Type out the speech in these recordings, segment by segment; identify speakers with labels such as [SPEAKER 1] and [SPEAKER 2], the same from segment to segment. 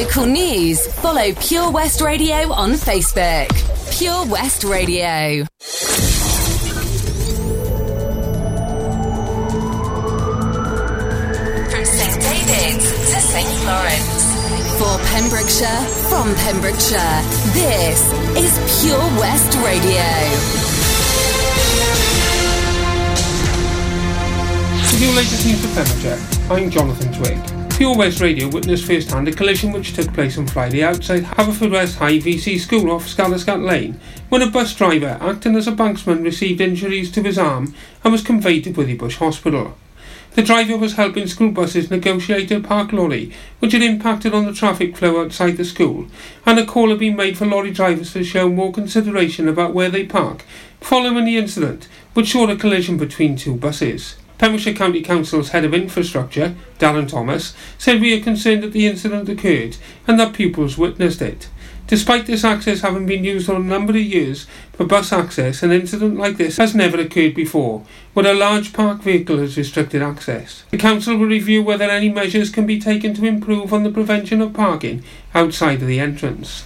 [SPEAKER 1] local news, follow Pure West Radio on Facebook. Pure West Radio. From St David's to St Florence. For Pembrokeshire, from Pembrokeshire, this is Pure West Radio.
[SPEAKER 2] With your latest news for Pembrokeshire, I'm Jonathan Twig. Pure West Radio witnessed firsthand a collision which took place on Friday outside Haverfordwest High VC School off Scarrowscant Lane when a bus driver acting as a banksman received injuries to his arm and was conveyed to Withybush Hospital. The driver was helping school buses negotiate a park lorry which had impacted on the traffic flow outside the school and a call had been made for lorry drivers to show more consideration about where they park following the incident which saw a collision between two buses. Pembrokeshire County Council's head of infrastructure, Darren Thomas, said we are concerned that the incident occurred and that pupils witnessed it. Despite this access having been used for a number of years for bus access, an incident like this has never occurred before, where a large parked vehicle has restricted access. The council will review whether any measures can be taken to improve on the prevention of parking outside of the entrance.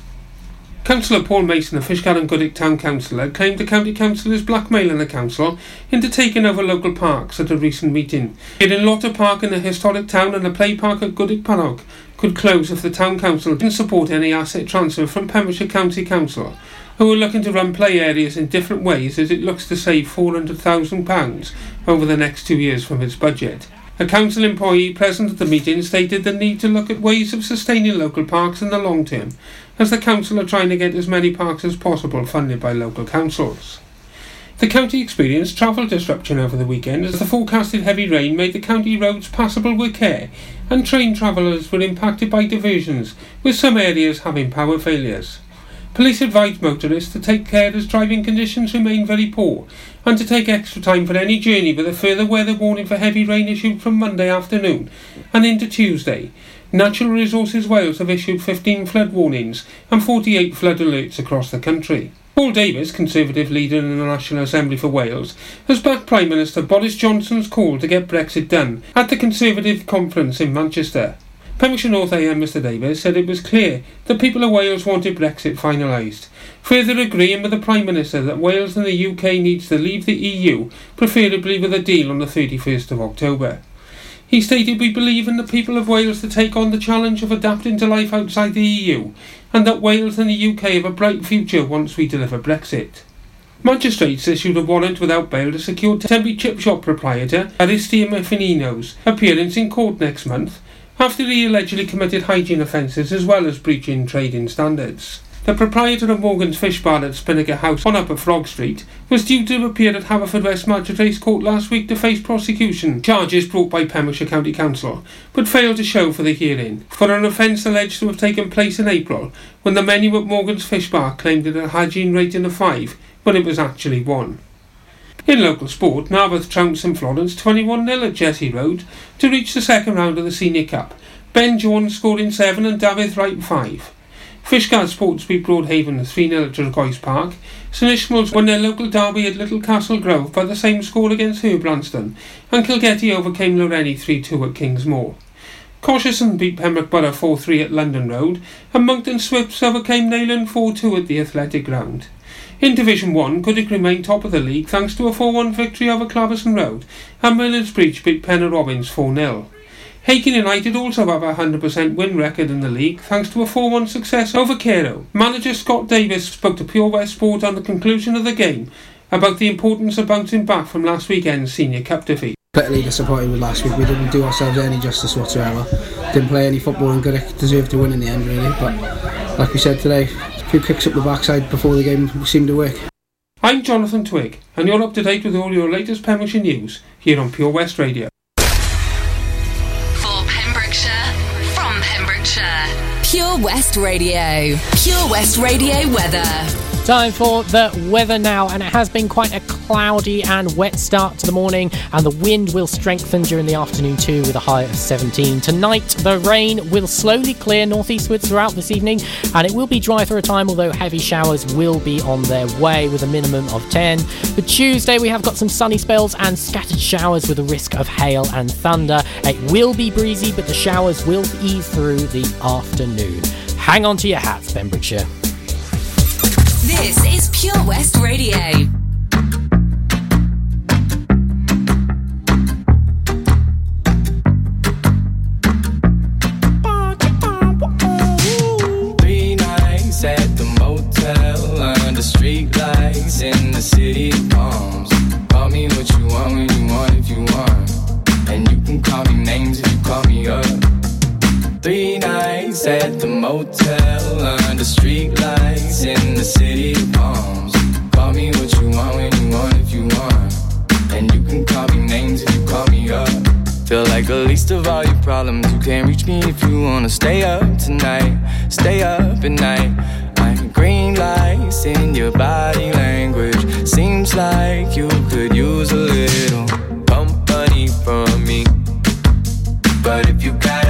[SPEAKER 2] Councillor Paul Mason, a Fishguard and Goodwick Town Councillor, claimed the County Council is blackmailing the council into taking over local parks at a recent meeting. Yet in Lota Park in the historic town and the play park at Goodwick Park could close if the Town Council didn't support any asset transfer from Pembrokeshire County Council, who are looking to run play areas in different ways as it looks to save £400,000 over the next two years from its budget. A council employee present at the meeting stated the need to look at ways of sustaining local parks in the long term, as the council are trying to get as many parks as possible funded by local councils. The county experienced travel disruption over the weekend as the forecasted heavy rain made the county roads passable with care, and train travellers were impacted by diversions, with some areas having power failures. Police advise motorists to take care as driving conditions remain very poor and to take extra time for any journey with a further weather warning for heavy rain issued from Monday afternoon and into Tuesday. Natural Resources Wales have issued 15 flood warnings and 48 flood alerts across the country. Paul Davies, Conservative leader in the National Assembly for Wales, has backed Prime Minister Boris Johnson's call to get Brexit done at the Conservative conference in Manchester. Pembrokeshire North AM Mr Davies said it was clear that people of Wales wanted Brexit finalised, further agreeing with the Prime Minister that Wales and the UK needs to leave the EU, preferably with a deal on the 31st of October. He stated we believe in the people of Wales to take on the challenge of adapting to life outside the EU, and that Wales and the UK have a bright future once we deliver Brexit. Magistrates issued a warrant without bail to secure temporary chip shop proprietor Aristide Finino's appearance in court next month after he allegedly committed hygiene offences as well as breaching trading standards. The proprietor of Morgan's Fish Bar at Spinnaker House on Upper Frog Street was due to appear at Haverfordwest Magistrates Court last week to face prosecution charges brought by Pembrokeshire County Council, but failed to show for the hearing, for an offence alleged to have taken place in April when the menu at Morgan's Fish Bar claimed it had a hygiene rating of 5 when it was actually 1. In local sport, Narberth trounced St Florence 21 0 at Jesse Road to reach the second round of the Senior Cup. Ben Jones scored in 7 and David Wright 5. Fishguard Sports beat Broadhaven 3 0 at Turquoise Park. St Ishmael's won their local derby at Little Castle Grove by the same score against Herbrandston, and Kilgetty overcame Lawrenny 3 2 at Kingsmoor. Cosheston beat Pembroke Borough 4 3 at London Road, and Monkton Swifts overcame Neyland 4 2 at the Athletic Ground. In Division 1, Goodwick remained top of the league thanks to a 4 1 victory over Clarbeston Road, and Merlin's Bridge beat Pennar Robins 4 0. Hakin United also have a 100% win record in the league thanks to a 4-1 success over Carew. Manager Scott Davis spoke to Pure West Sport on the conclusion of the game about the importance of bouncing back from last weekend's Senior Cup defeat.
[SPEAKER 3] Bitterly disappointed with last week. We didn't do ourselves any justice whatsoever. Didn't play any football and Goodwick deserved to win in the end really. But like we said today, few kicks up the backside before the game seemed to work.
[SPEAKER 2] I'm Jonathan Twig, and you're up to date with all your latest Pembrokeshire news here on Pure West Radio.
[SPEAKER 1] For Pembrokeshire, from Pembrokeshire, Pure West Radio. Pure West Radio weather.
[SPEAKER 4] Time for the weather now, and it has been quite a cloudy and wet start to the morning, and the wind will strengthen during the afternoon too, with a high of 17. Tonight, the rain will slowly clear northeastwards throughout this evening, and it will be dry for a time, although heavy showers will be on their way with a minimum of 10. For Tuesday, we have got some sunny spells and scattered showers with a risk of hail and thunder. It will be breezy, but the showers will ease through the afternoon. Hang on to your hats, Pembrokeshire.
[SPEAKER 1] This is Pure West Radio.
[SPEAKER 5] Three nights at the motel under street lights in the city palms. Call me what you want when you want if you want, and you can call me names if you call me up. Three nights at the motel under street lights in the city want when you want if you want, and you can call me names if you call me up. Feel like the least of all your problems. You can't reach me if you wanna stay up tonight. Stay up at night. I'm green lights in your body language. Seems like you could use a little company from me. But if you got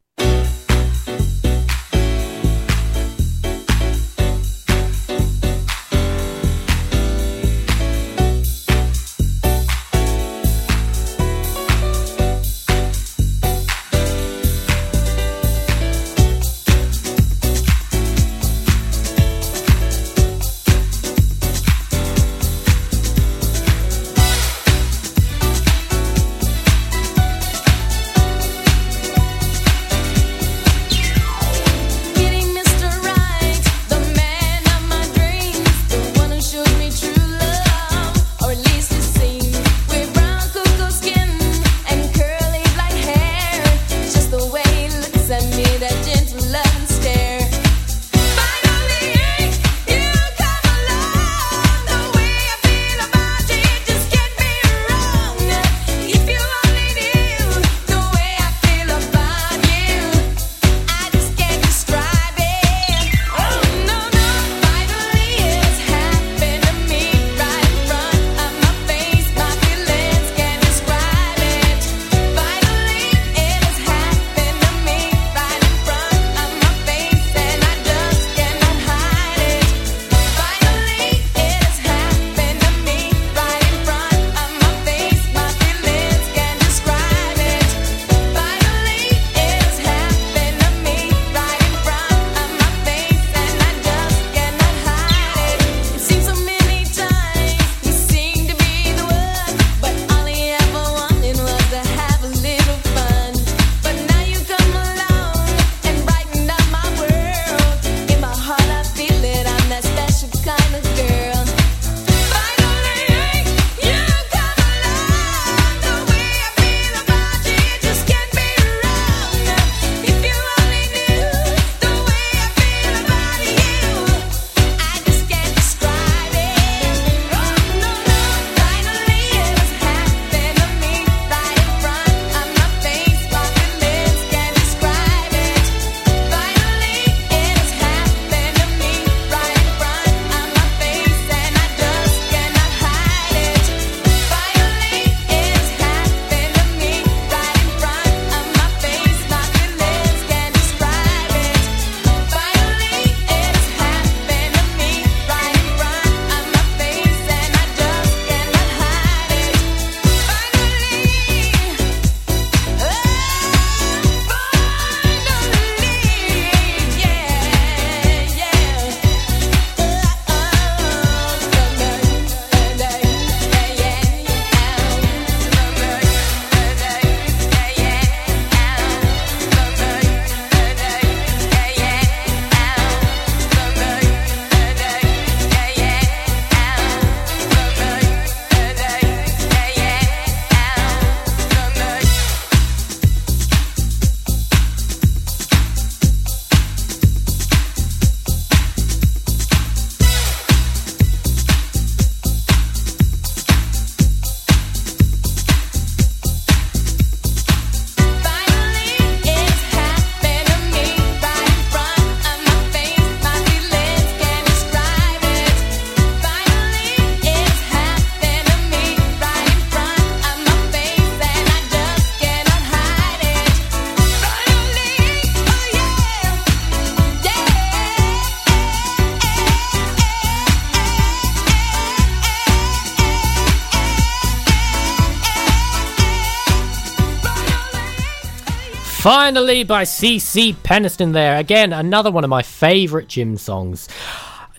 [SPEAKER 4] Finally, by CeCe Peniston there. Again, another one of my favourite gym songs.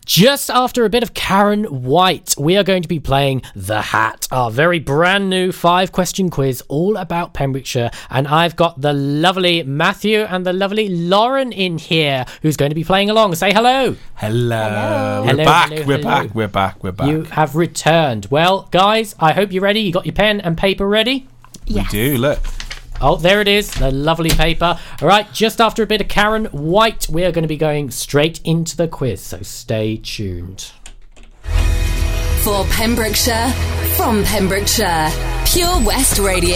[SPEAKER 4] Just after a bit of Karyn White, we are going to be playing The Hat, our very brand new five question quiz all about Pembrokeshire. And I've got the lovely Matthew and the lovely Lauren in here who's going to be playing along. Say hello.
[SPEAKER 6] Hello. hello. We're
[SPEAKER 4] Hello,
[SPEAKER 6] back.
[SPEAKER 4] hello,
[SPEAKER 6] we're
[SPEAKER 4] hello.
[SPEAKER 6] back. We're back. We're back.
[SPEAKER 4] You have returned. Well, guys, I hope you're ready. You got your pen and paper ready?
[SPEAKER 6] We do. Look.
[SPEAKER 4] Oh, there it is, the lovely paper. All right, just after a bit of Karyn White, we are going to be going straight into the quiz, so stay tuned.
[SPEAKER 7] For Pembrokeshire, from Pembrokeshire, Pure West Radio.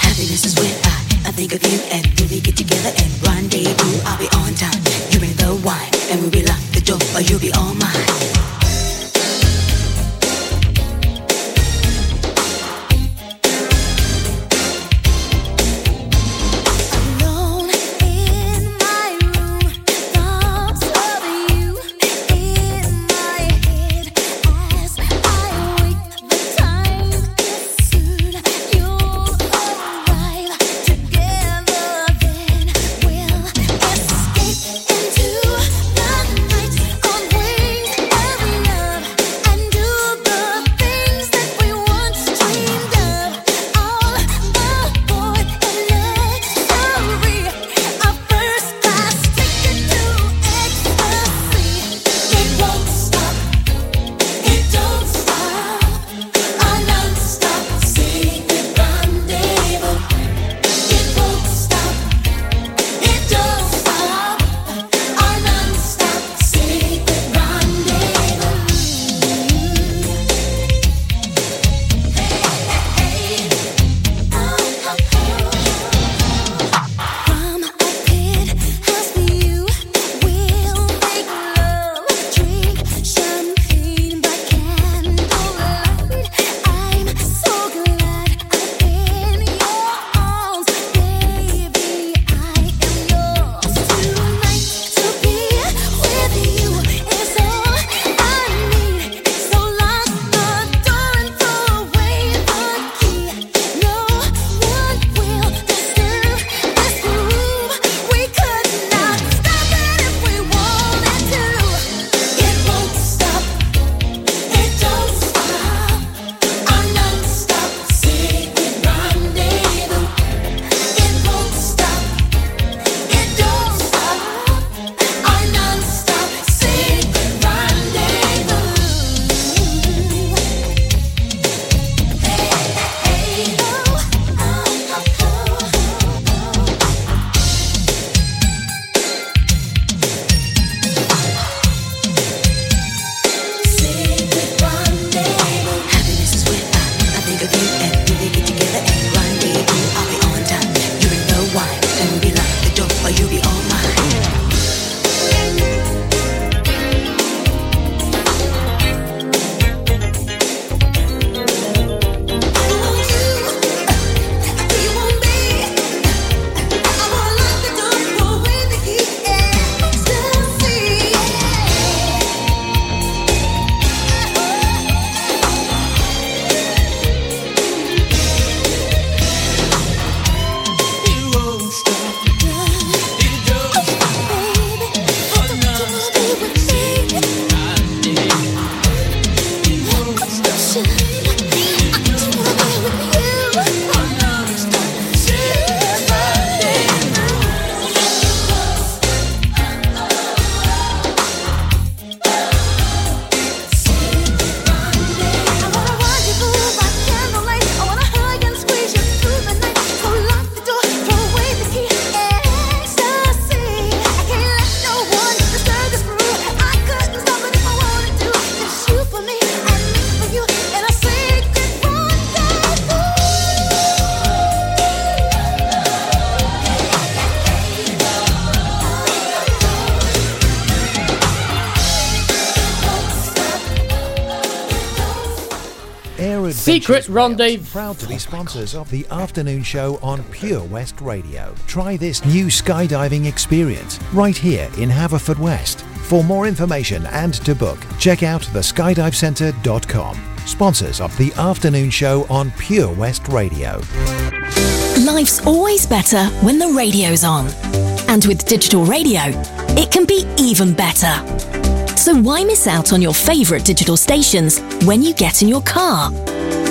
[SPEAKER 8] Happiness is when I, I think of you and when we get together and rendezvous. I'll be on time, you bring the wine, and when we lock the door, or you'll be all mine.
[SPEAKER 4] Secret rendezvous.
[SPEAKER 9] Proud to be sponsors of the afternoon show on Pure West Radio. Try this new skydiving experience right here in Haverfordwest. For more information and to book, check out theskydivecentre.com. Sponsors of the afternoon show on Pure West Radio.
[SPEAKER 10] Life's always better when the radio's on. And with digital radio, it can be even better. So why miss out on your favourite digital stations when you get in your car?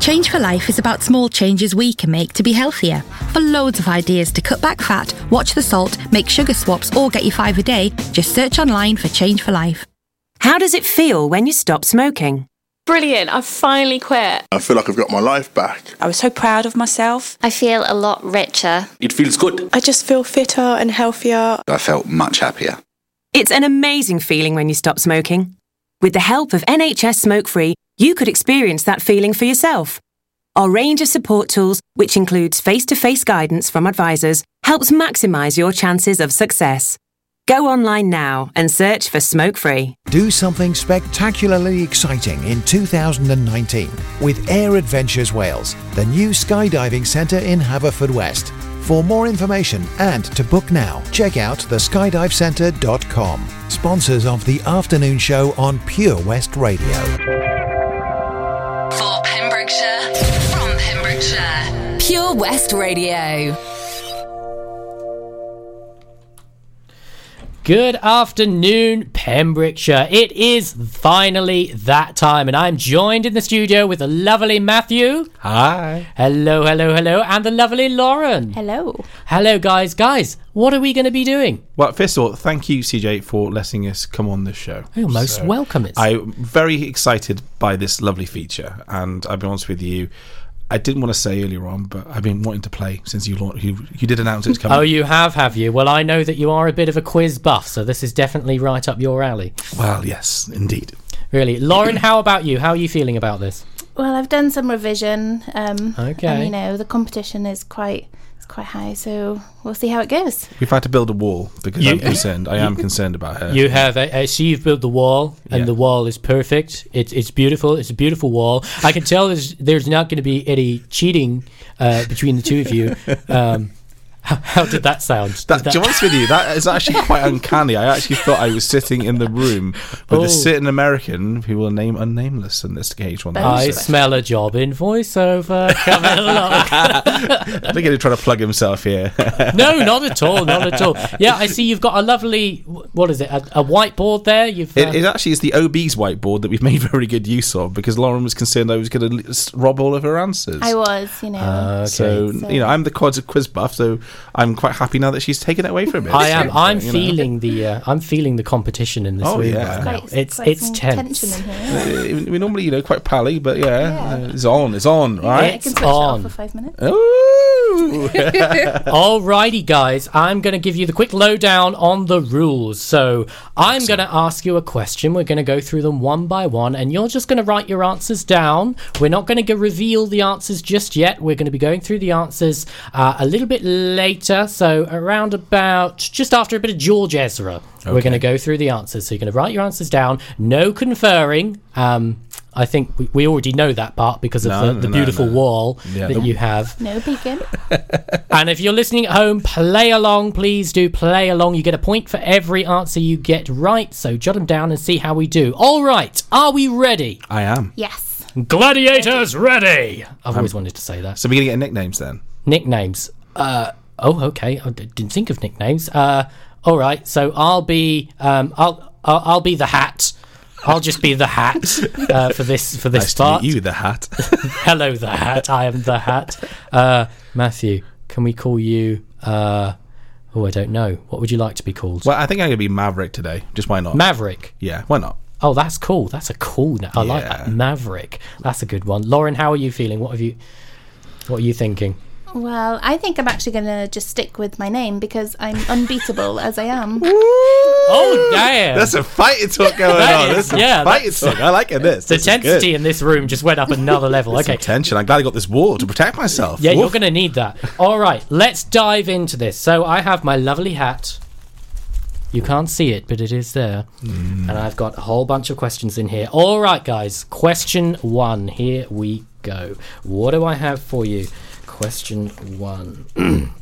[SPEAKER 11] Change for Life is about small changes we can make to be healthier. For loads of ideas to cut back fat, watch the salt, make sugar swaps, or get you five a day, just search online for Change for Life.
[SPEAKER 12] How does it feel when you stop smoking?
[SPEAKER 13] Brilliant, I've finally quit.
[SPEAKER 14] I feel like I've got my life back.
[SPEAKER 13] I was so proud of myself.
[SPEAKER 15] I feel a lot richer.
[SPEAKER 16] It feels good.
[SPEAKER 13] I just feel fitter and healthier.
[SPEAKER 16] I felt much happier.
[SPEAKER 12] It's an amazing feeling when you stop smoking. With the help of NHS Smoke Free, you could experience that feeling for yourself. Our range of support tools, which includes face to face guidance from advisors, helps maximise your chances of success. Go online now and search for Smoke Free.
[SPEAKER 9] Do something spectacularly exciting in 2019 with Air Adventures Wales, the new skydiving centre in Haverfordwest. For more information and to book now, check out theskydivecentre.com. Sponsors of the afternoon show on Pure West Radio.
[SPEAKER 1] West Radio.
[SPEAKER 4] Good afternoon, Pembrokeshire. It is finally that time, and I'm joined in the studio with the lovely Matthew.
[SPEAKER 6] Hi.
[SPEAKER 4] Hello, hello, hello, and the lovely Lauren.
[SPEAKER 13] Hello.
[SPEAKER 4] Hello, guys. Guys, what are we going to be doing?
[SPEAKER 6] Well, first of all, thank you, CJ, for letting us come on this show.
[SPEAKER 4] You're most welcome. It's
[SPEAKER 6] I'm very excited by this lovely feature, and I'll be honest with you. I didn't want to say earlier on, but I've been wanting to play since you launched, you, you did announce it's coming.
[SPEAKER 4] Oh, you have, have you? Well, I know that you are a bit of a quiz buff, so this is definitely right up your alley.
[SPEAKER 6] Well, yes, indeed.
[SPEAKER 4] Really, Lauren, how about you? How are you feeling about this?
[SPEAKER 17] Well, I've done some revision. Um,
[SPEAKER 4] Okay.
[SPEAKER 17] And, you know, the competition is quite it's quite high, so we'll see how it goes.
[SPEAKER 6] We've had to build a wall because
[SPEAKER 4] You-
[SPEAKER 6] I'm concerned. I am concerned about her.
[SPEAKER 4] You have. I, I see you've built the wall, and
[SPEAKER 6] Yeah.
[SPEAKER 4] the wall is perfect. It's it's beautiful. It's a beautiful wall. I can tell there's there's not going to be any cheating uh, between the two of you. Um, how, how did that sound?
[SPEAKER 6] That, to be honest with you, that is actually quite uncanny. I actually thought I was sitting in the room with
[SPEAKER 4] Oh.
[SPEAKER 6] a certain American who will name unnameless in this case. One
[SPEAKER 4] I smell a job in voiceover coming along.
[SPEAKER 6] I think he's trying to plug himself here.
[SPEAKER 4] no, not at all, not at all. Yeah, I see you've got a lovely. What is it? A, a whiteboard there. You've.
[SPEAKER 6] It,
[SPEAKER 4] uh,
[SPEAKER 6] it actually is the OB's whiteboard that we've made very good use of because Lauren was concerned I was going to rob all of her answers.
[SPEAKER 17] I was, you know.
[SPEAKER 4] Uh,
[SPEAKER 6] So, you know, I'm the quiz, quiz buff, so I'm quite happy now that she's taken it away from me.
[SPEAKER 4] I am. I'm
[SPEAKER 6] You know.
[SPEAKER 4] feeling the. Uh, I'm feeling the competition in this
[SPEAKER 6] Oh,
[SPEAKER 4] room
[SPEAKER 6] yeah.
[SPEAKER 4] right now.
[SPEAKER 17] Quite-
[SPEAKER 4] It's
[SPEAKER 17] quite
[SPEAKER 4] it's tense.
[SPEAKER 17] in here.
[SPEAKER 6] Uh, we normally, you know, quite pally, but yeah, uh, it's on, it's on,
[SPEAKER 17] I
[SPEAKER 6] right?
[SPEAKER 17] can switch it off for five minutes.
[SPEAKER 6] Ooh.
[SPEAKER 4] Alrighty, guys, I'm going to give you the quick lowdown on the rules. So, I'm going to ask you a question. We're going to go through them one by one, and you're just going to write your answers down. We're not going to reveal the answers just yet. We're going to be going through the answers uh, a little bit later. So, around about just after a bit of George Ezra, we're going to go through the answers. So, you're going to write your answers down. No conferring. Um, I think we, we already know that part because of
[SPEAKER 6] No,
[SPEAKER 4] the, the
[SPEAKER 6] no,
[SPEAKER 4] beautiful
[SPEAKER 6] no.
[SPEAKER 4] wall
[SPEAKER 6] Yeah,
[SPEAKER 4] that
[SPEAKER 6] the-
[SPEAKER 4] you have.
[SPEAKER 17] No peeking.
[SPEAKER 4] And if you're listening at home, play along. Please do play along. You get a point for every answer you get right. So jot them down and see how we do. All right. Are we ready?
[SPEAKER 6] I am.
[SPEAKER 17] Yes.
[SPEAKER 4] Gladiators ready. I've always
[SPEAKER 6] Um,
[SPEAKER 4] wanted to say that.
[SPEAKER 6] So we're going to get nicknames then?
[SPEAKER 4] Nicknames. Uh, Oh, okay. I d- didn't think of nicknames. Uh, all right. So I'll be um, I'll, I'll I'll be the hat. I'll just be the hat uh, for this for this
[SPEAKER 6] Nice
[SPEAKER 4] part.
[SPEAKER 6] you, the hat.
[SPEAKER 4] Hello, the hat. I am the hat. Uh, Matthew, can we call you? Uh, oh, I don't know. What would you like to be called?
[SPEAKER 6] Well, I think I'm gonna be Maverick today. Just why not?
[SPEAKER 4] Maverick.
[SPEAKER 6] yeah, why not?
[SPEAKER 4] Oh, that's cool. That's a cool. I like that. Maverick. That's a good one. Lauren, how are you feeling? What have you? What are you thinking?
[SPEAKER 17] Well, I think I'm actually going to just stick with my name because I'm unbeatable as I am.
[SPEAKER 4] Oh, damn.
[SPEAKER 6] There's some fighting talk going
[SPEAKER 4] That
[SPEAKER 6] on.
[SPEAKER 4] is-
[SPEAKER 6] There's some
[SPEAKER 4] yeah,
[SPEAKER 6] fighting
[SPEAKER 4] that's-
[SPEAKER 6] talk. I like it. This.
[SPEAKER 4] The
[SPEAKER 6] This is good.
[SPEAKER 4] intensity in this room just went up another level.
[SPEAKER 6] There's some
[SPEAKER 4] Okay.
[SPEAKER 6] tension. I'm glad I got this wall to protect myself.
[SPEAKER 4] Yeah, you're
[SPEAKER 6] Woof.
[SPEAKER 4] going to need that. All right, let's dive into this. So I have my lovely hat. You can't see it, but it is there.
[SPEAKER 6] Hmm.
[SPEAKER 4] And I've got a whole bunch of questions in here. All right, guys. Question one. Here we go. What do I have for you? Question one.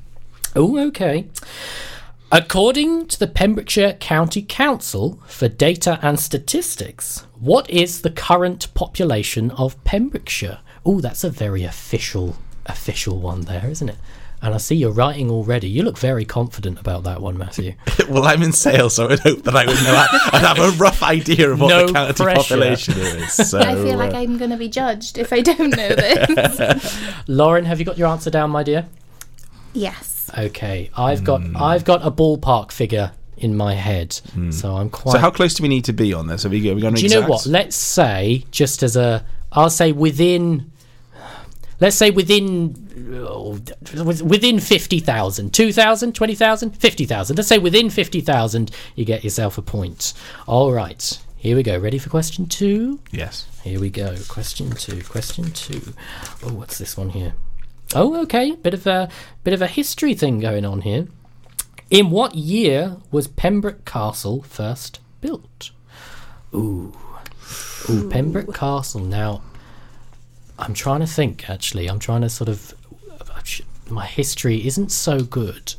[SPEAKER 4] oh, okay. According to the Pembrokeshire County Council for Data and Statistics, what is the current population of Pembrokeshire? Oh, that's a very official official one there, isn't it? And I see you're writing already. You look very confident about that one, Matthew.
[SPEAKER 6] well, I'm in sales, so I'd hope that I would know. I'd have a rough idea of what
[SPEAKER 4] No
[SPEAKER 6] the county
[SPEAKER 4] pressure.
[SPEAKER 6] population is. So,
[SPEAKER 17] I feel like
[SPEAKER 6] uh,
[SPEAKER 17] I'm going to be judged if I don't know this.
[SPEAKER 4] Lauren, have you got your answer down, my dear?
[SPEAKER 17] yes.
[SPEAKER 4] Okay, I've got
[SPEAKER 6] Hmm.
[SPEAKER 4] I've got a ballpark figure in my head, so I'm quite.
[SPEAKER 6] so how close do we need to be on this? Have we, are we going to
[SPEAKER 4] Do you know what? Let's say just as a, I'll say within, let's say within, oh, within 50,000, 2,000, 20,000, 50,000. Let's say within 50,000, you get yourself a point. All right. Here we go. Ready for question two?
[SPEAKER 6] Yes.
[SPEAKER 4] Here we go. Question two. Question two. Oh, what's this one here? Oh, okay. Bit of a bit of a history thing going on here. In what year was Pembroke Castle first built? Ooh. Ooh, Pembroke Castle. Now, I'm trying to think, actually. I'm trying to sort of. My history isn't so good.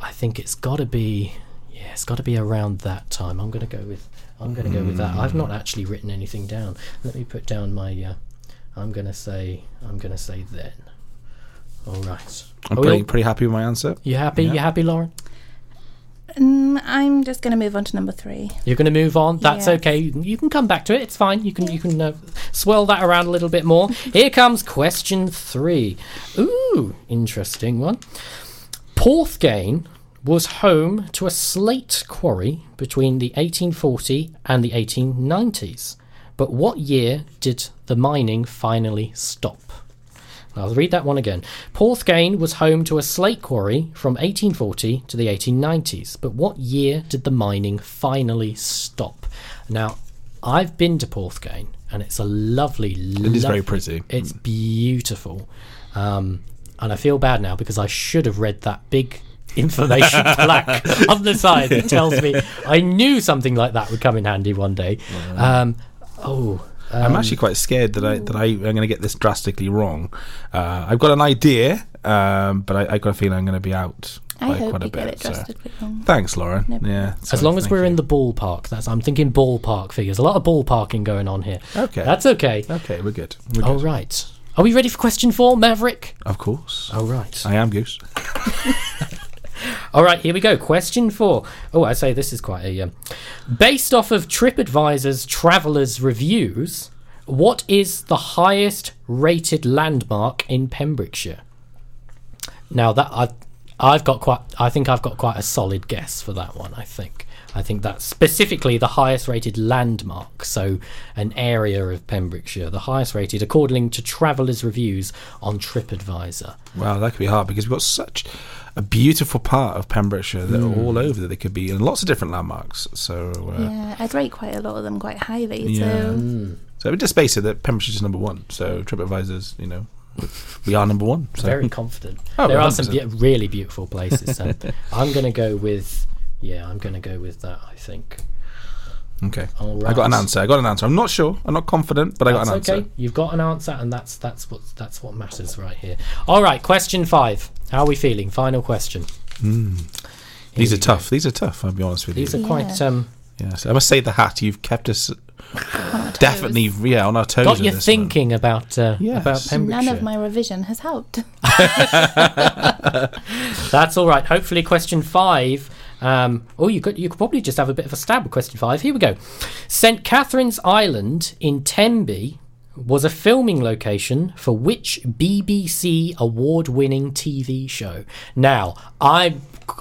[SPEAKER 4] I think it's got to be. Yeah, it's got to be around that time. I'm going to go with. I'm going to go with that. I've not actually written anything down. Let me put down my. Uh, I'm going to say. I'm going to say then. All right.
[SPEAKER 6] I'm
[SPEAKER 4] Are
[SPEAKER 6] pretty,
[SPEAKER 4] all-
[SPEAKER 6] pretty happy with my answer.
[SPEAKER 4] You happy?
[SPEAKER 6] Yeah.
[SPEAKER 4] You happy, Lauren?
[SPEAKER 17] Mm, I'm just going to move on to number three.
[SPEAKER 4] You're going to move on. That's
[SPEAKER 17] Yeah.
[SPEAKER 4] okay. You can, you can come back to it. It's fine. You can you can uh, swirl that around a little bit more. Here comes question three. Ooh, interesting one. Porthgain was home to a slate quarry between the 1840 and the 1890s. But what year did the mining finally stop? I'll read that one again. Porthgain was home to a slate quarry from 1840 to the 1890s, but what year did the mining finally stop? Now, I've been to Porthgain, and it's a lovely,
[SPEAKER 6] It is very pretty.
[SPEAKER 4] It's beautiful, um, and I feel bad now because I should have read that big information plaque on the side that tells me I knew something like that would come in handy one day. Um, oh.
[SPEAKER 6] I'm
[SPEAKER 4] um,
[SPEAKER 6] actually quite scared that I that I am going to get this drastically wrong. Uh, I've got an idea, um, but I, I got a feeling I'm going to be out
[SPEAKER 17] I
[SPEAKER 6] by
[SPEAKER 17] hope
[SPEAKER 6] quite a
[SPEAKER 17] you
[SPEAKER 6] bit.
[SPEAKER 17] get it
[SPEAKER 6] so.
[SPEAKER 17] drastically wrong.
[SPEAKER 6] Thanks, Lauren.
[SPEAKER 17] No
[SPEAKER 6] yeah,
[SPEAKER 4] As long as we're in the ballpark, that's I'm thinking ballpark figures. A lot of ballparking going on here.
[SPEAKER 6] Okay.
[SPEAKER 4] that's okay.
[SPEAKER 6] Okay, we're good. We're
[SPEAKER 4] All
[SPEAKER 6] good.
[SPEAKER 4] right. Are we ready for question four, Maverick?
[SPEAKER 6] Of course.
[SPEAKER 4] All right.
[SPEAKER 6] I am Goose.
[SPEAKER 4] All right, here we go. Question four. Oh, I say this is quite a. Um, based off of TripAdvisor's travelers' reviews, what is the highest rated landmark in Pembrokeshire? Now that I've, I've got quite. I think I've got quite a solid guess for that one. I think. I think that's specifically the highest rated landmark, so an area of Pembrokeshire, the highest rated according to travellers' reviews on TripAdvisor.
[SPEAKER 6] Wow, that could be hard because we've got such a beautiful part of Pembrokeshire that
[SPEAKER 4] Mm.
[SPEAKER 6] are all over that they could be in lots of different landmarks. So, uh,
[SPEAKER 17] Yeah, I'd rate quite a lot of them quite highly.
[SPEAKER 6] yeah.
[SPEAKER 4] Mm.
[SPEAKER 6] So we just base it that Pembrokeshire is number one. So TripAdvisor's, you know, we are number one. So.
[SPEAKER 4] Very confident.
[SPEAKER 6] Oh,
[SPEAKER 4] there are some be- really beautiful places. So I'm going to go with, yeah, I'm going to go with that. I think.
[SPEAKER 6] Okay.
[SPEAKER 4] All
[SPEAKER 6] I got an answer. I got an answer. I'm not sure. I'm not confident, but I got an answer.
[SPEAKER 4] okay. You've got an answer, and that's that's what that's what matters right here. All right, question five. How are we feeling? Final question.
[SPEAKER 6] Mm. These are tough. These are tough. I'll be honest with
[SPEAKER 4] These
[SPEAKER 6] you.
[SPEAKER 4] These are quite. Um,
[SPEAKER 6] Yes, I must say the hat. You've kept us definitely yeah on our toes.
[SPEAKER 4] Got
[SPEAKER 6] in
[SPEAKER 4] you
[SPEAKER 6] this
[SPEAKER 4] thinking about uh,
[SPEAKER 6] Yes.
[SPEAKER 4] about Pembrokeshire.
[SPEAKER 17] None of my revision has helped.
[SPEAKER 4] That's all right. Hopefully, question five. Um, oh, you could you could probably just have a bit of a stab at question five. Here we go. St Catherine's Island in Tenby was a filming location for which BBC award-winning TV show? Now, I.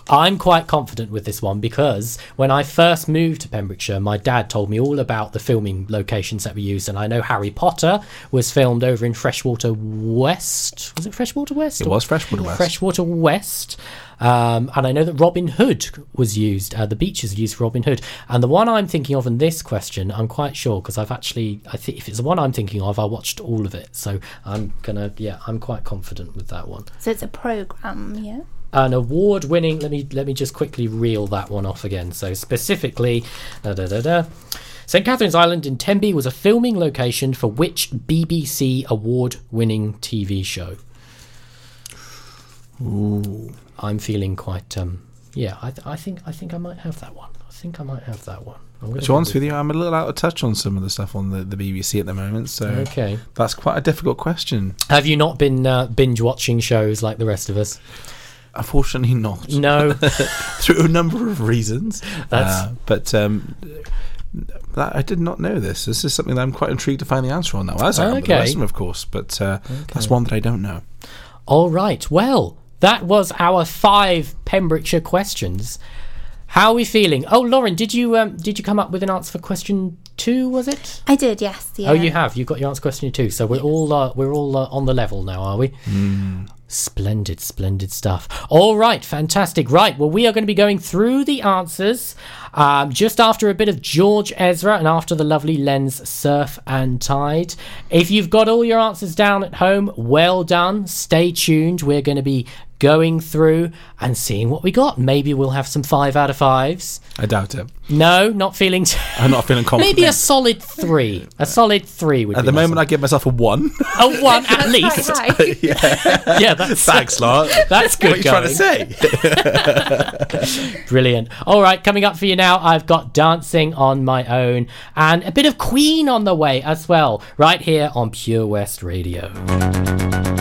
[SPEAKER 4] I'm quite confident with this one because when I first moved to Pembrokeshire, my dad told me all about the filming locations that we used, and I know Harry Potter was filmed over in Freshwater West. Was it Freshwater West?
[SPEAKER 6] It was Freshwater West.
[SPEAKER 4] Freshwater West. Um, and I know that Robin Hood was used. Uh, the beaches used for Robin Hood, and the one I'm thinking of in this question, I'm quite sure because I've actually, I think if it's the one I'm thinking of, I watched all of it, so I'm gonna, yeah, I'm quite confident with that one.
[SPEAKER 17] so it's a program, yeah.
[SPEAKER 4] An award-winning. Let me let me just quickly reel that one off again. So specifically, da, da, da, da. St Catherine's Island in Tenby was a filming location for which BBC award-winning TV show? Ooh, I'm feeling quite. Um, yeah, I, th- I think I think I might have that one. I think I might have that one.
[SPEAKER 6] To be honest with you, I'm a little out of touch on some of the stuff on the, the BBC at the moment, so
[SPEAKER 4] Okay.
[SPEAKER 6] that's quite a difficult question.
[SPEAKER 4] Have you not been uh, binge watching shows like the rest of us?
[SPEAKER 6] Unfortunately, not.
[SPEAKER 4] No.
[SPEAKER 6] through a number of reasons.
[SPEAKER 4] That's-
[SPEAKER 6] Uh, but um, that, I did not know this. This is something that I'm quite intrigued to find the answer on now. As I am with the rest of them, of course, but uh, that's one that I don't know.
[SPEAKER 4] All right. Well, that was our five Pembrokeshire questions. How are we feeling? Oh, Lauren, did you um, did you come up with an answer for question two? Was it?
[SPEAKER 17] I did, yes. Yeah.
[SPEAKER 4] Oh, you have. You've got your answer for question two. So we're all uh, we're all uh, on the level now, are we? Splendid, splendid stuff. All right, fantastic. Right, well, we are going to be going through the answers um, just after a bit of George Ezra and after the lovely Lens Surf and Tide. If you've got all your answers down at home, well done. Stay tuned. We're going to be going through and seeing what we got. Maybe we'll have some five out of fives.
[SPEAKER 6] I doubt it.
[SPEAKER 4] No, not feeling. T-
[SPEAKER 6] I'm not feeling confident.
[SPEAKER 4] Maybe a solid three. A solid three would
[SPEAKER 6] At
[SPEAKER 4] be
[SPEAKER 6] the
[SPEAKER 4] my
[SPEAKER 6] moment, I give myself a one.
[SPEAKER 4] a one at least.
[SPEAKER 6] yeah.
[SPEAKER 4] yeah, that's
[SPEAKER 6] Thanks, Lot.
[SPEAKER 4] That's good.
[SPEAKER 6] What are you trying to say?
[SPEAKER 4] Brilliant. All right, coming up for you now, I've got Dancing on My Own and a bit of Queen on the way as well, right here on Pure West Radio.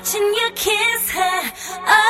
[SPEAKER 8] watching you kiss her. Oh.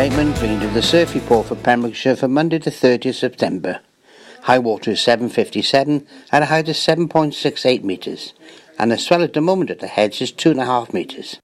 [SPEAKER 14] Bateman bringing you the surf report for Pembrokeshire for Monday the 30th September. High water is 757 at a height of 7.68 metres and the swell at the moment at the heads is 2.5 metres.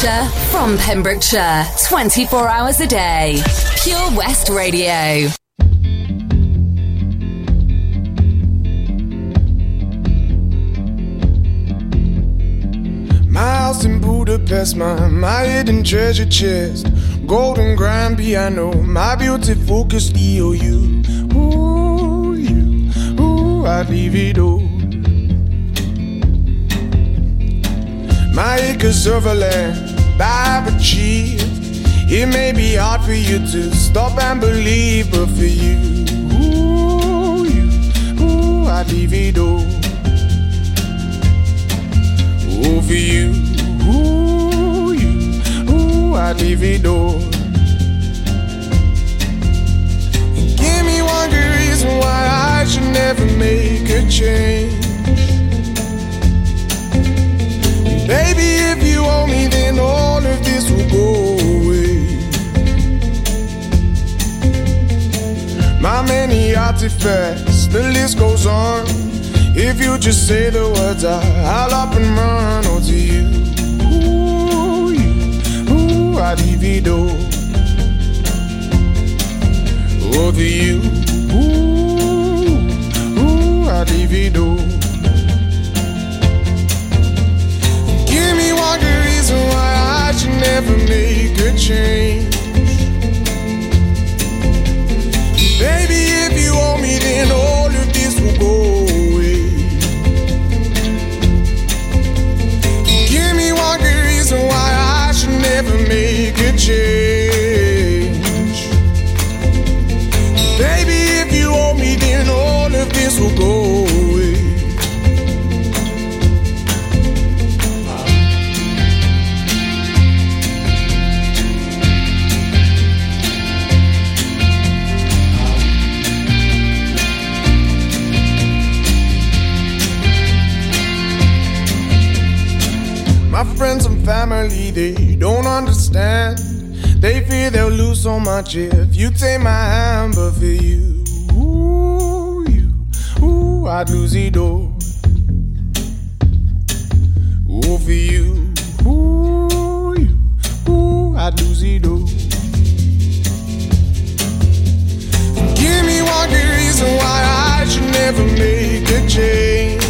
[SPEAKER 1] Pembrokeshire, from Pembrokeshire, 24 hours a day. Pure West Radio.
[SPEAKER 18] My house in Budapest, my, my hidden treasure chest. Golden grand piano, my beauty focused EOU. Ooh, you, ooh, I'd leave it all. My acres of land I've achieved. It may be hard for you to stop and believe, but for you, ooh, you, ooh, I'd leave it all. Ooh, for you, ooh, you, ooh, I'd leave it all. Give me one good reason why I should never make a change. Baby, if you owe me, then all of this will go away. My many artifacts, the list goes on. If you just say the words, I, I'll up and run. Oh, to you, ooh, you, ooh, I divido. Oh, to you, ooh, ooh, I divido. good reason why I should never make a change. Baby, if you want me, then all of this will go away. Give me one good reason why I should never make a change. Baby, if you want me, then all of this will go they don't understand. They fear they'll lose so much if you take my hand, but for you, ooh, you, ooh, I'd lose it all. Ooh, for you, ooh, you, ooh, I'd lose it all. Give me one good reason why I should never make a change.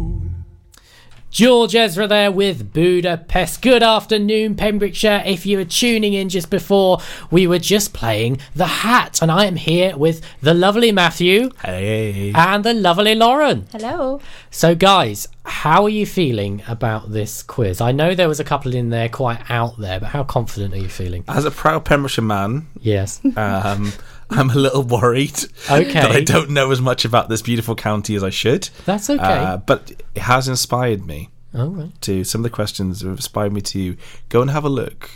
[SPEAKER 4] George Ezra there with Budapest. Good afternoon, Pembrokeshire. If you were tuning in just before, we were just playing The Hat, and I am here with the lovely Matthew
[SPEAKER 6] Hey.
[SPEAKER 4] and the lovely Lauren.
[SPEAKER 17] Hello.
[SPEAKER 4] So, guys, how are you feeling about this quiz? I know there was a couple in there quite out there, but how confident are you feeling?
[SPEAKER 6] As a proud Pembrokeshire man,
[SPEAKER 4] Yes.
[SPEAKER 6] um, I'm a little worried
[SPEAKER 4] Okay.
[SPEAKER 6] that I don't know as much about this beautiful county as I should.
[SPEAKER 4] That's okay.
[SPEAKER 6] Uh, but it has inspired me.
[SPEAKER 4] All right.
[SPEAKER 6] To some of the questions have inspired me to go and have a look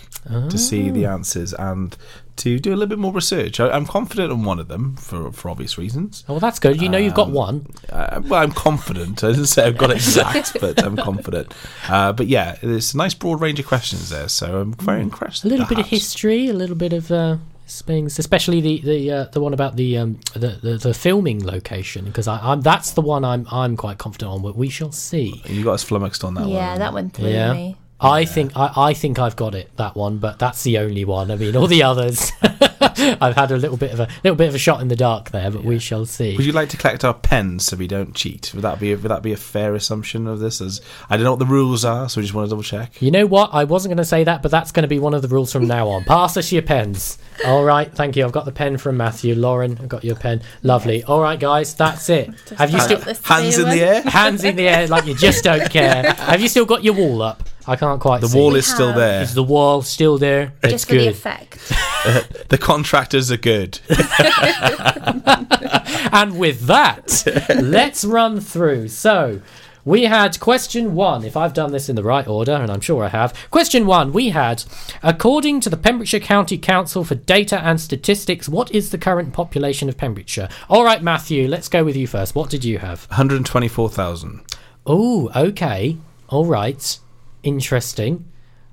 [SPEAKER 6] to see the answers and to do a little bit more research. I, I'm confident on one of them for for obvious reasons.
[SPEAKER 4] Oh, well, that's good. You know you've got
[SPEAKER 6] Um,
[SPEAKER 4] one.
[SPEAKER 6] Uh, well, I'm confident. I didn't say I've got it exact, but I'm confident. Uh, but yeah, there's a nice broad range of questions there, so I'm very impressed.
[SPEAKER 4] A little
[SPEAKER 6] with
[SPEAKER 4] bit of history, a little bit of uh, things, especially the the uh, the one about the um the the, the filming location because I I'm that's the one I'm I'm quite confident on. But we shall see.
[SPEAKER 6] You got us flummoxed on that
[SPEAKER 17] yeah,
[SPEAKER 6] one.
[SPEAKER 17] Yeah, that one threw
[SPEAKER 4] Yeah.
[SPEAKER 17] me.
[SPEAKER 4] I think I, I think I've got it that one, but that's the only one. I mean, all the others, I've had a little bit of a little bit of a shot in the dark there, but we shall see.
[SPEAKER 6] Would you like to collect our pens so we don't cheat? Would that be a, would that be a fair assumption of this? As I don't know what the rules are, so we just want to double check.
[SPEAKER 4] You know what? I wasn't going to say that, but that's going to be one of the rules from now on. Pass us your pens. All right, thank you. I've got the pen from Matthew. Lauren, I've got your pen. Lovely. All right, guys, that's it. Have you still
[SPEAKER 6] Hands in the air?
[SPEAKER 4] Hands in the air, like you just don't care. Have you still got your wall up? I can't quite.
[SPEAKER 6] The
[SPEAKER 4] see.
[SPEAKER 6] wall is still there.
[SPEAKER 4] Is the wall still there? It's
[SPEAKER 17] Just for the
[SPEAKER 4] good.
[SPEAKER 17] effect.
[SPEAKER 6] Uh, the contractors are good.
[SPEAKER 4] and with that, let's run through. So, we had question one, if I've done this in the right order, and I'm sure I have. Question one, we had, according to the Pembrokeshire County Council for Data and Statistics, what is the current population of Pembrokeshire? All right, Matthew, let's go with you first. What did you have?
[SPEAKER 6] 124,000.
[SPEAKER 4] Oh, okay. All right. Interesting.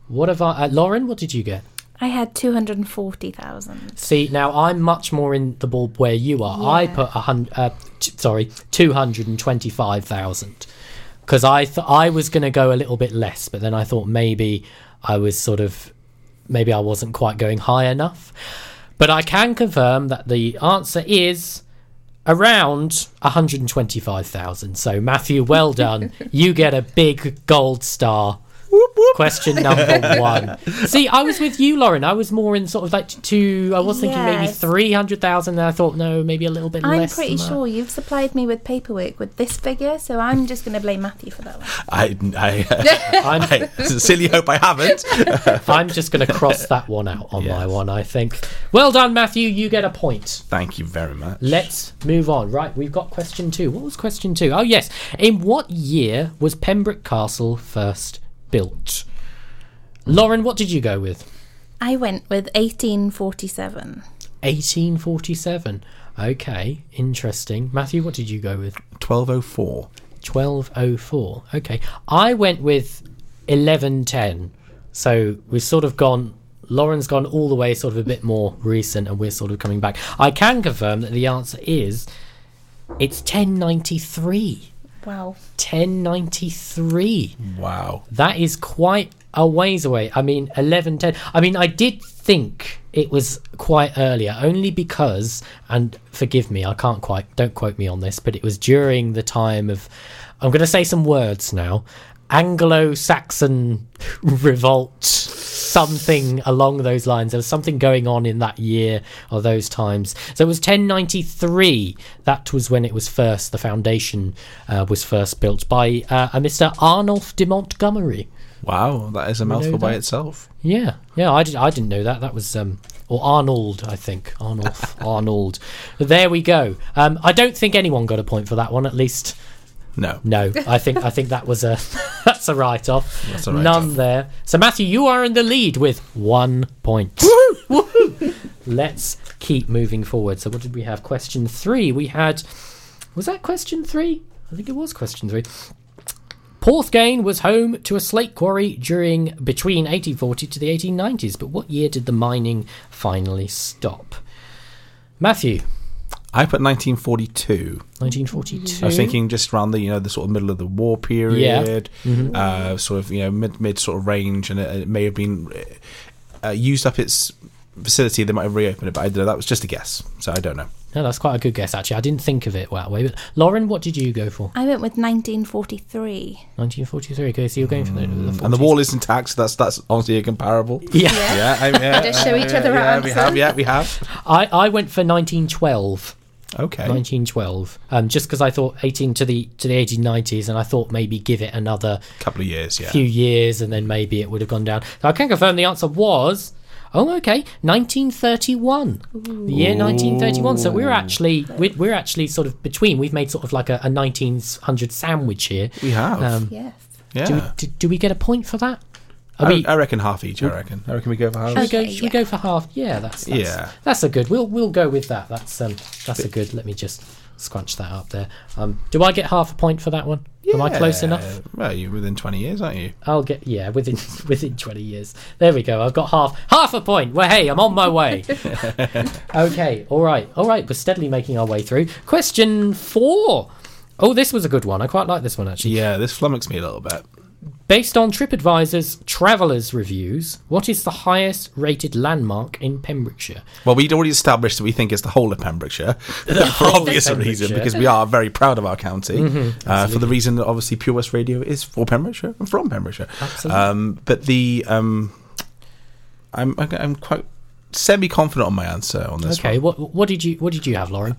[SPEAKER 4] What have I. Uh, Lauren, what did you get?
[SPEAKER 17] I had 240,000.
[SPEAKER 4] See, now I'm much more in the ball where you are. I put a hundred, uh, t- sorry, two hundred and twenty-five thousand, because I th- I was going to go a little bit less, but then I thought maybe I was sort of, maybe I wasn't quite going high enough. But I can confirm that the answer is around 125,000. So Matthew, well done. you get a big gold star. Question number one. See, I was with you, Lauren. I was more in sort of like two. I was thinking maybe
[SPEAKER 17] Yes.
[SPEAKER 4] three hundred thousand. And I thought no, maybe a little bit less.
[SPEAKER 17] I'm
[SPEAKER 4] less.
[SPEAKER 17] pretty
[SPEAKER 4] than that.
[SPEAKER 17] sure you've supplied me with paperwork with this figure, so I'm just going to blame Matthew for that one.
[SPEAKER 6] I, I, I sincerely hope I haven't.
[SPEAKER 4] I'm just going to cross that one out on my one. I think. Well done, Matthew. You get a point.
[SPEAKER 6] Thank you very much.
[SPEAKER 4] Let's move on. Right, we've got question two. What was question two? Oh, yes. In what year was Pembroke Castle first built? Lauren, what did you go with?
[SPEAKER 17] I went with 1847.
[SPEAKER 4] 1847. Okay, interesting. Matthew, what did you go with?
[SPEAKER 6] 1204.
[SPEAKER 4] 1204. Okay. I went with 1110. So we've sort of gone. Lauren's gone all the way, sort of a bit more recent, and we're sort of coming back. I can confirm that the answer is it's 1093.
[SPEAKER 17] Wow.
[SPEAKER 4] 1093.
[SPEAKER 6] Wow.
[SPEAKER 4] That is quite a ways away. I mean, 1110. I mean, I did think it was quite earlier, only because, and forgive me, I can't quite, don't quote me on this, but it was during the time of, I'm going to say some words now. Anglo-Saxon revolt, something along those lines. There was something going on in that year or those times. So it was 1093. That was when it was first. The foundation uh, was first built by uh, a Mr. Arnulf de Montgomery.
[SPEAKER 6] Wow, that is a mouthful by itself.
[SPEAKER 4] Yeah, yeah, I, did, I didn't know that. That was um, or Arnold, I think Arnold, Arnold. There we go. Um, I don't think anyone got a point for that one. At least,
[SPEAKER 6] no,
[SPEAKER 4] no. I think I think that was a that's a write off.
[SPEAKER 6] That's a write-off.
[SPEAKER 4] None there. So Matthew, you are in the lead with one point. Let's keep moving forward. So what did we have? Question three. We had was that question three? I think it was question three. Porthgain was home to a slate quarry during between 1840 to the 1890s, but what year did the mining finally stop? Matthew,
[SPEAKER 6] I put 1942.
[SPEAKER 4] 1942.
[SPEAKER 6] I was thinking just around the you know the sort of middle of the war period,
[SPEAKER 4] Mhm.
[SPEAKER 6] uh, sort of you know mid mid sort of range, and it, it may have been uh, used up its facility. They might have reopened it, but I don't know. That was just a guess, so I don't know.
[SPEAKER 4] No, that's quite a good guess, actually. I didn't think of it that way. But Lauren, what did you go for?
[SPEAKER 17] I went with 1943.
[SPEAKER 4] 1943. Okay, so you're going for the, the
[SPEAKER 6] And the wall is intact, so that's that's honestly a comparable.
[SPEAKER 4] Yeah.
[SPEAKER 6] yeah, I, yeah
[SPEAKER 17] Just show each
[SPEAKER 6] yeah,
[SPEAKER 17] other our
[SPEAKER 6] yeah, we have, yeah, we have.
[SPEAKER 4] I, I went for 1912.
[SPEAKER 6] Okay.
[SPEAKER 4] 1912. Um, just because I thought 18 to the to the 1890s, and I thought maybe give it another
[SPEAKER 6] couple of years, yeah.
[SPEAKER 4] few years, and then maybe it would have gone down. So I can confirm the answer was. Oh, okay, 1931. The year 1931. So we're actually we're, we're actually sort of between. We've made sort of like a, a 1900 sandwich here.
[SPEAKER 6] We have.
[SPEAKER 17] Yes.
[SPEAKER 4] Do we,
[SPEAKER 6] Yeah.
[SPEAKER 4] do, do we get a point for that? Are
[SPEAKER 6] I,
[SPEAKER 4] we-
[SPEAKER 6] I reckon half each. I reckon. I reckon we go for half.
[SPEAKER 4] Should, we go, should we go for half? Yeah, that's, that's
[SPEAKER 6] Yeah.
[SPEAKER 4] That's a good. We'll we'll go with that. That's um that's a good. Let me just scrunch that up there. Um, do I get half a point for that one? Yeah. Am I close enough?
[SPEAKER 6] Well, you're within 20 years, aren't you?
[SPEAKER 4] I'll get yeah within within twenty years. There we go. I've got half half a point. Well, hey, I'm on my way. okay, all right, all right. We're steadily making our way through. Question four. Oh, this was a good one. I quite like this one actually.
[SPEAKER 6] Yeah, this flummoxed me a little bit.
[SPEAKER 4] Based on TripAdvisor's travellers reviews, what is the highest rated landmark in Pembrokeshire?
[SPEAKER 6] Well, we'd already established that we think it's the whole of Pembrokeshire
[SPEAKER 4] The
[SPEAKER 6] for obvious reason, because we are very proud of our county.
[SPEAKER 4] Mhm,
[SPEAKER 6] uh, for the reason that obviously Pure West Radio is for Pembrokeshire and from Pembrokeshire.
[SPEAKER 4] Absolutely.
[SPEAKER 6] Um, but the um, I'm I'm quite semi confident on my answer on this
[SPEAKER 4] Okay,
[SPEAKER 6] one.
[SPEAKER 4] what what did you what did you have, Lauren?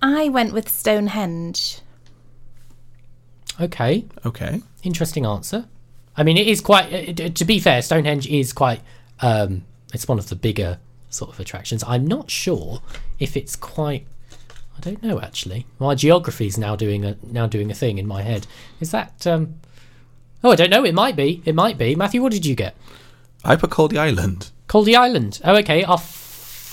[SPEAKER 17] I went with Stonehenge.
[SPEAKER 4] Okay,
[SPEAKER 6] Okay.
[SPEAKER 4] interesting answer. I mean, it is quite. uh, To be fair, Stonehenge is quite. Um, it's one of the bigger sort of attractions. I'm not sure if it's quite. I don't know actually. My geography is now doing a now doing a thing in my head. Is that? Um, oh, I don't know. It might be. It might be. Matthew, what did you get?
[SPEAKER 6] I put Caldey Island.
[SPEAKER 4] Caldey Island. Oh, okay. Off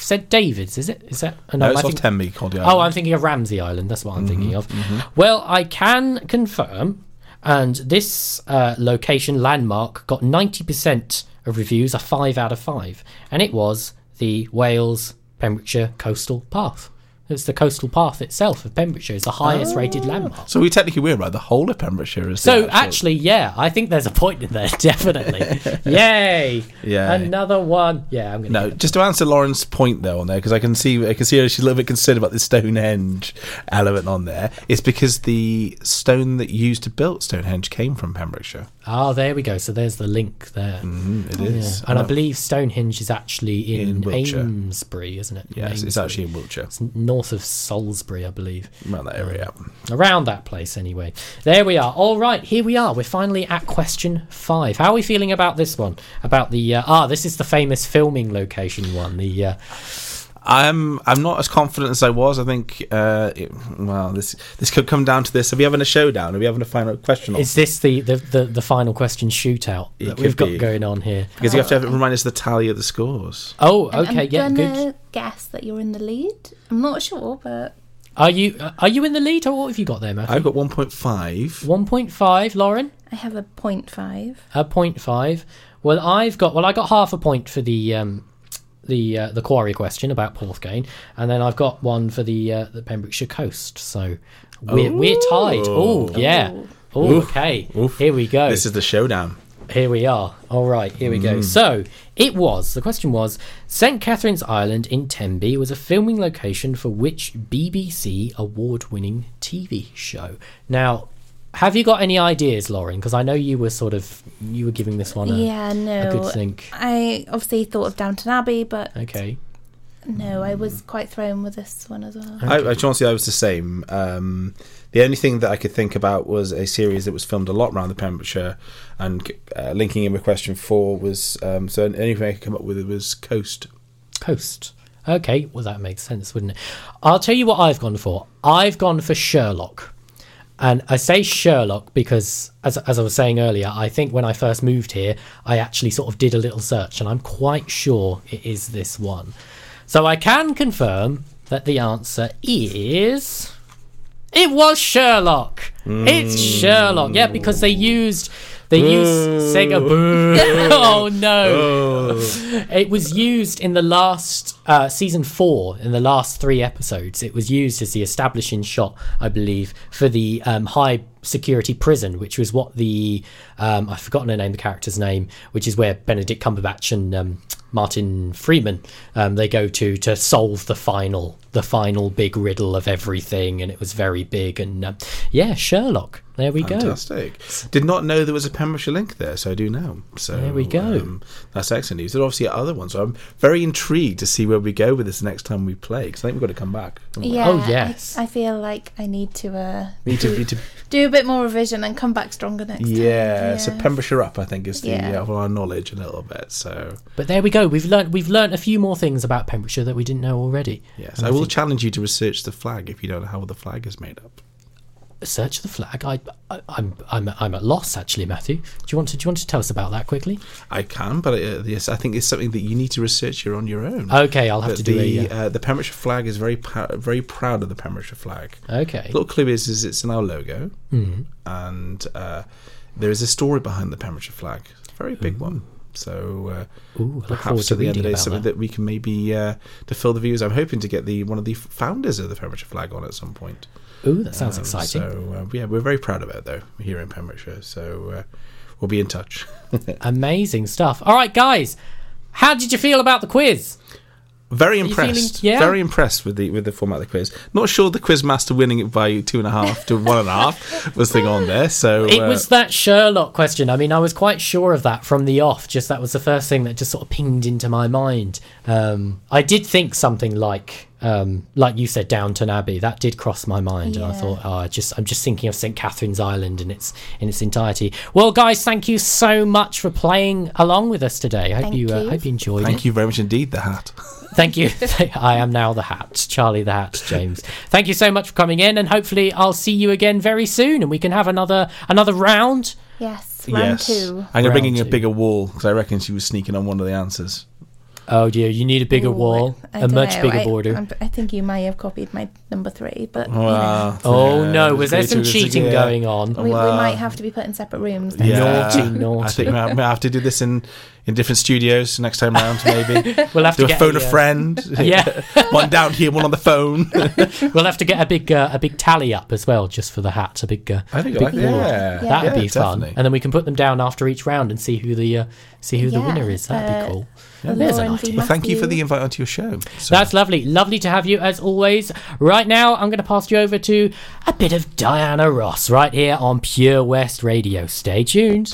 [SPEAKER 4] St David's, is it? Is that? oh,
[SPEAKER 6] No, it's
[SPEAKER 4] I
[SPEAKER 6] off
[SPEAKER 4] think-
[SPEAKER 6] Tenby, Caldey
[SPEAKER 4] Oh,
[SPEAKER 6] Island.
[SPEAKER 4] I'm thinking of Ramsey Island. That's what I'm thinking of.
[SPEAKER 6] mhm.
[SPEAKER 4] Well, I can confirm, and this uh, location landmark got 90% of reviews, a five out of five, and it was the Wales Pembrokeshire Coastal Path. It's the coastal path itself of Pembrokeshire is the highest ah. rated landmark.
[SPEAKER 6] So we technically we're right. The whole of Pembrokeshire is.
[SPEAKER 4] So
[SPEAKER 6] actual-
[SPEAKER 4] actually, yeah, I think there's a point in there, definitely. Yay!
[SPEAKER 6] Yeah.
[SPEAKER 4] Another one. Yeah, I'm gonna.
[SPEAKER 6] No, just to answer Lauren's point though on there, because I can see I can see her, she's a little bit concerned about the Stonehenge element on there. It's because the stone that you used to build Stonehenge came from Pembrokeshire.
[SPEAKER 4] Ah, there we go. So there's the link there.
[SPEAKER 6] Mm, it
[SPEAKER 4] Yeah.
[SPEAKER 6] is.
[SPEAKER 4] And I believe Stonehenge is actually in,
[SPEAKER 6] In Wiltshire.
[SPEAKER 4] Amesbury, isn't it?
[SPEAKER 6] Yes, it's actually in Wiltshire.
[SPEAKER 4] It's north of Salisbury, I believe.
[SPEAKER 6] Around that area.
[SPEAKER 4] Around that place, anyway. There we are. All right, here we are. We're finally at question five. How are we feeling about this one? About the uh, ah, this is the famous filming location one. The uh,
[SPEAKER 6] I'm I'm not as confident as I was. I think uh, it, well this this could come down to this. Are we having a showdown? Are we having a final question?
[SPEAKER 4] is this the, the, the, the final question shootout
[SPEAKER 6] It
[SPEAKER 4] that we've got
[SPEAKER 6] be.
[SPEAKER 4] going on here?
[SPEAKER 6] because you have to have, remind us the tally of the scores.
[SPEAKER 4] Oh,
[SPEAKER 17] I'm-
[SPEAKER 4] okay,
[SPEAKER 17] I'm
[SPEAKER 4] yeah,
[SPEAKER 17] gonna
[SPEAKER 4] good.
[SPEAKER 17] guess that you're in the lead. I'm not sure, but
[SPEAKER 4] Are you uh, are you in the lead, or what have you got there, Matthew?
[SPEAKER 6] I've got 1.5.
[SPEAKER 4] One point five, Lauren.
[SPEAKER 17] I have a point five.
[SPEAKER 4] A point five. Well, I've got well, I got half a point for the um, the uh, the quarry question about Porthgain, and then I've got one for the uh, the Pembrokeshire coast. So we're we're tied. Oh yeah. Oh
[SPEAKER 6] Oof.
[SPEAKER 4] okay.
[SPEAKER 6] Oof.
[SPEAKER 4] Here we go.
[SPEAKER 6] This is the showdown.
[SPEAKER 4] Here we are. All right, here we go.
[SPEAKER 6] Mm.
[SPEAKER 4] So it was. The question was: St Catherine's Island in Tenby was a filming location for which BBC award-winning TV show? Now, have you got any ideas, Lauren? Because I know you were sort of you were giving this one a,
[SPEAKER 17] yeah, no.
[SPEAKER 4] a good think.
[SPEAKER 17] I obviously thought of Downton Abbey, but
[SPEAKER 4] Okay.
[SPEAKER 17] no, I was quite thrown with this one as well.
[SPEAKER 6] I, I honestly, I was the same. Um, the only thing that I could think about was a series that was filmed a lot around the Pembrokeshire, and uh, linking in with question four was um, so. The only thing I could come up with was Coast.
[SPEAKER 4] Coast. Okay, well that makes sense, wouldn't it? I'll tell you what I've gone for. I've gone for Sherlock. And I say Sherlock because, as, as I was saying earlier, I think when I first moved here, I actually sort of did a little search, and I'm quite sure it is this one. So I can confirm that the answer is. It was Sherlock. It's mm. Sherlock. Yeah, because they used they use Sega. Boo. oh no! It was used in the last uh, season four. In the last three episodes, it was used as the establishing shot, I believe, for the um, high security prison, which was what the um, I've forgotten the name, the character's name, which is where Benedict Cumberbatch and um, Martin Freeman um, they go to to solve the final the final big riddle of everything, and it was very big. And um, yeah, Sherlock. There we go.
[SPEAKER 6] Fantastic. Did not know there was a Pembrokeshire link there, so I do now. So
[SPEAKER 4] There we go.
[SPEAKER 6] Um, that's excellent news. There are obviously other ones. So I'm very intrigued to see where we go with this next time we play because I think we've got to come back.
[SPEAKER 17] Yeah,
[SPEAKER 4] Oh, yes.
[SPEAKER 17] I, I feel like I need to uh,
[SPEAKER 6] Need to-
[SPEAKER 17] do,
[SPEAKER 6] need to-
[SPEAKER 17] do a bit more revision and come back stronger next time.
[SPEAKER 6] Yeah, so Pembrokeshire up, I think, is the
[SPEAKER 17] Yeah.
[SPEAKER 6] uh, of our knowledge a little bit. So
[SPEAKER 4] But there we go. We've learned we've learned a few more things about Pembrokeshire that we didn't know already.
[SPEAKER 6] yes,
[SPEAKER 4] And
[SPEAKER 6] I will
[SPEAKER 4] think-
[SPEAKER 6] challenge you to research the flag if you don't know how the flag is made up.
[SPEAKER 4] Search the flag. I, I I'm I'm I'm at loss actually, Matthew. Do you want to do you want to tell us about that quickly?
[SPEAKER 6] I can, but uh, yes, I think it's something that you need to research here on your own.
[SPEAKER 4] Okay, I'll have
[SPEAKER 6] But
[SPEAKER 4] to do
[SPEAKER 6] the,
[SPEAKER 4] a, uh,
[SPEAKER 6] uh, the Pembrokeshire flag is very very proud of the Pembrokeshire flag.
[SPEAKER 4] Okay.
[SPEAKER 6] little clue is is it's in our logo,
[SPEAKER 4] Mhm.
[SPEAKER 6] and uh, there is a story behind the Pembrokeshire flag. Very big one. So uh,
[SPEAKER 4] Ooh, I look forward
[SPEAKER 6] perhaps at the end of the day, something
[SPEAKER 4] that.
[SPEAKER 6] that. we can maybe uh, to fill the views. I'm hoping to get the one of the founders of the Pembrokeshire flag on at some point.
[SPEAKER 4] Ooh, that sounds
[SPEAKER 6] Um,
[SPEAKER 4] exciting.
[SPEAKER 6] So uh, yeah, we're very proud of it though here in Pembrokeshire. So uh, we'll be in touch.
[SPEAKER 4] Amazing stuff. All right, guys, how did you feel about the quiz?
[SPEAKER 6] Very impressed.
[SPEAKER 4] feeling- yeah?
[SPEAKER 6] Very impressed with the with the format of the quiz. Not sure the quiz master winning it by two and a half to one and a half was the thing on there. So
[SPEAKER 4] It
[SPEAKER 6] uh,
[SPEAKER 4] was that Sherlock question. I mean, I was quite sure of that from the off. Just that was the first thing that just sort of pinged into my mind. Um, I did think something like, um, like you said, Downton Abbey. That did cross my mind, and I thought, oh, I just, I'm just thinking of St Catherine's Island in its in its entirety. Well, guys, thank you so much for playing along with us today. I hope
[SPEAKER 17] Thank
[SPEAKER 4] you, Uh,
[SPEAKER 17] you.
[SPEAKER 4] hope you enjoyed
[SPEAKER 6] Thank
[SPEAKER 4] it.
[SPEAKER 6] you very much indeed. The hat.
[SPEAKER 4] Thank you. I am now the hat, Charlie the Hat, James. Thank you so much for coming in, and hopefully I'll see you again very soon, and we can have another another round.
[SPEAKER 17] Yes, round
[SPEAKER 6] yes,
[SPEAKER 17] two.
[SPEAKER 6] I'm gonna bring in a bigger wall because I reckon she was sneaking on one of the answers.
[SPEAKER 4] Oh dear, you need a bigger
[SPEAKER 17] Ooh,
[SPEAKER 4] wall,
[SPEAKER 17] I
[SPEAKER 4] a much
[SPEAKER 17] know.
[SPEAKER 4] bigger
[SPEAKER 17] I,
[SPEAKER 4] border.
[SPEAKER 17] I'm- I think you may have copied my number three, but you know,
[SPEAKER 4] Oh no, was there some cheating
[SPEAKER 6] yeah.
[SPEAKER 4] going on?
[SPEAKER 17] we, we might have to be put in separate rooms. next
[SPEAKER 6] Yeah,
[SPEAKER 4] Naughty,
[SPEAKER 6] I think we might, might have to do this in, in different studios next time round. Maybe
[SPEAKER 4] We'll have
[SPEAKER 6] do
[SPEAKER 4] to
[SPEAKER 6] a
[SPEAKER 4] get
[SPEAKER 6] phone
[SPEAKER 4] a,
[SPEAKER 6] a,
[SPEAKER 4] uh,
[SPEAKER 6] friend.
[SPEAKER 4] Yeah.
[SPEAKER 6] one down here, one on the phone.
[SPEAKER 4] We'll have to get a big uh, a big tally up as well, just for the hat. A big, uh,
[SPEAKER 6] I think I
[SPEAKER 4] big
[SPEAKER 6] like that. Yeah.
[SPEAKER 4] That'd
[SPEAKER 6] Yeah,
[SPEAKER 4] be fun,
[SPEAKER 6] definitely.
[SPEAKER 4] and then we can put them down after each round and see who the uh, see who the winner is. That'd
[SPEAKER 17] uh,
[SPEAKER 4] be cool.
[SPEAKER 17] Yeah.
[SPEAKER 4] There's an idea.
[SPEAKER 6] Well, thank you for the invite onto your show. So-
[SPEAKER 4] That's lovely. Lovely to have you as always. Right now, I'm going to pass you over to a bit of Diana Ross right here on Pure West Radio. Stay tuned.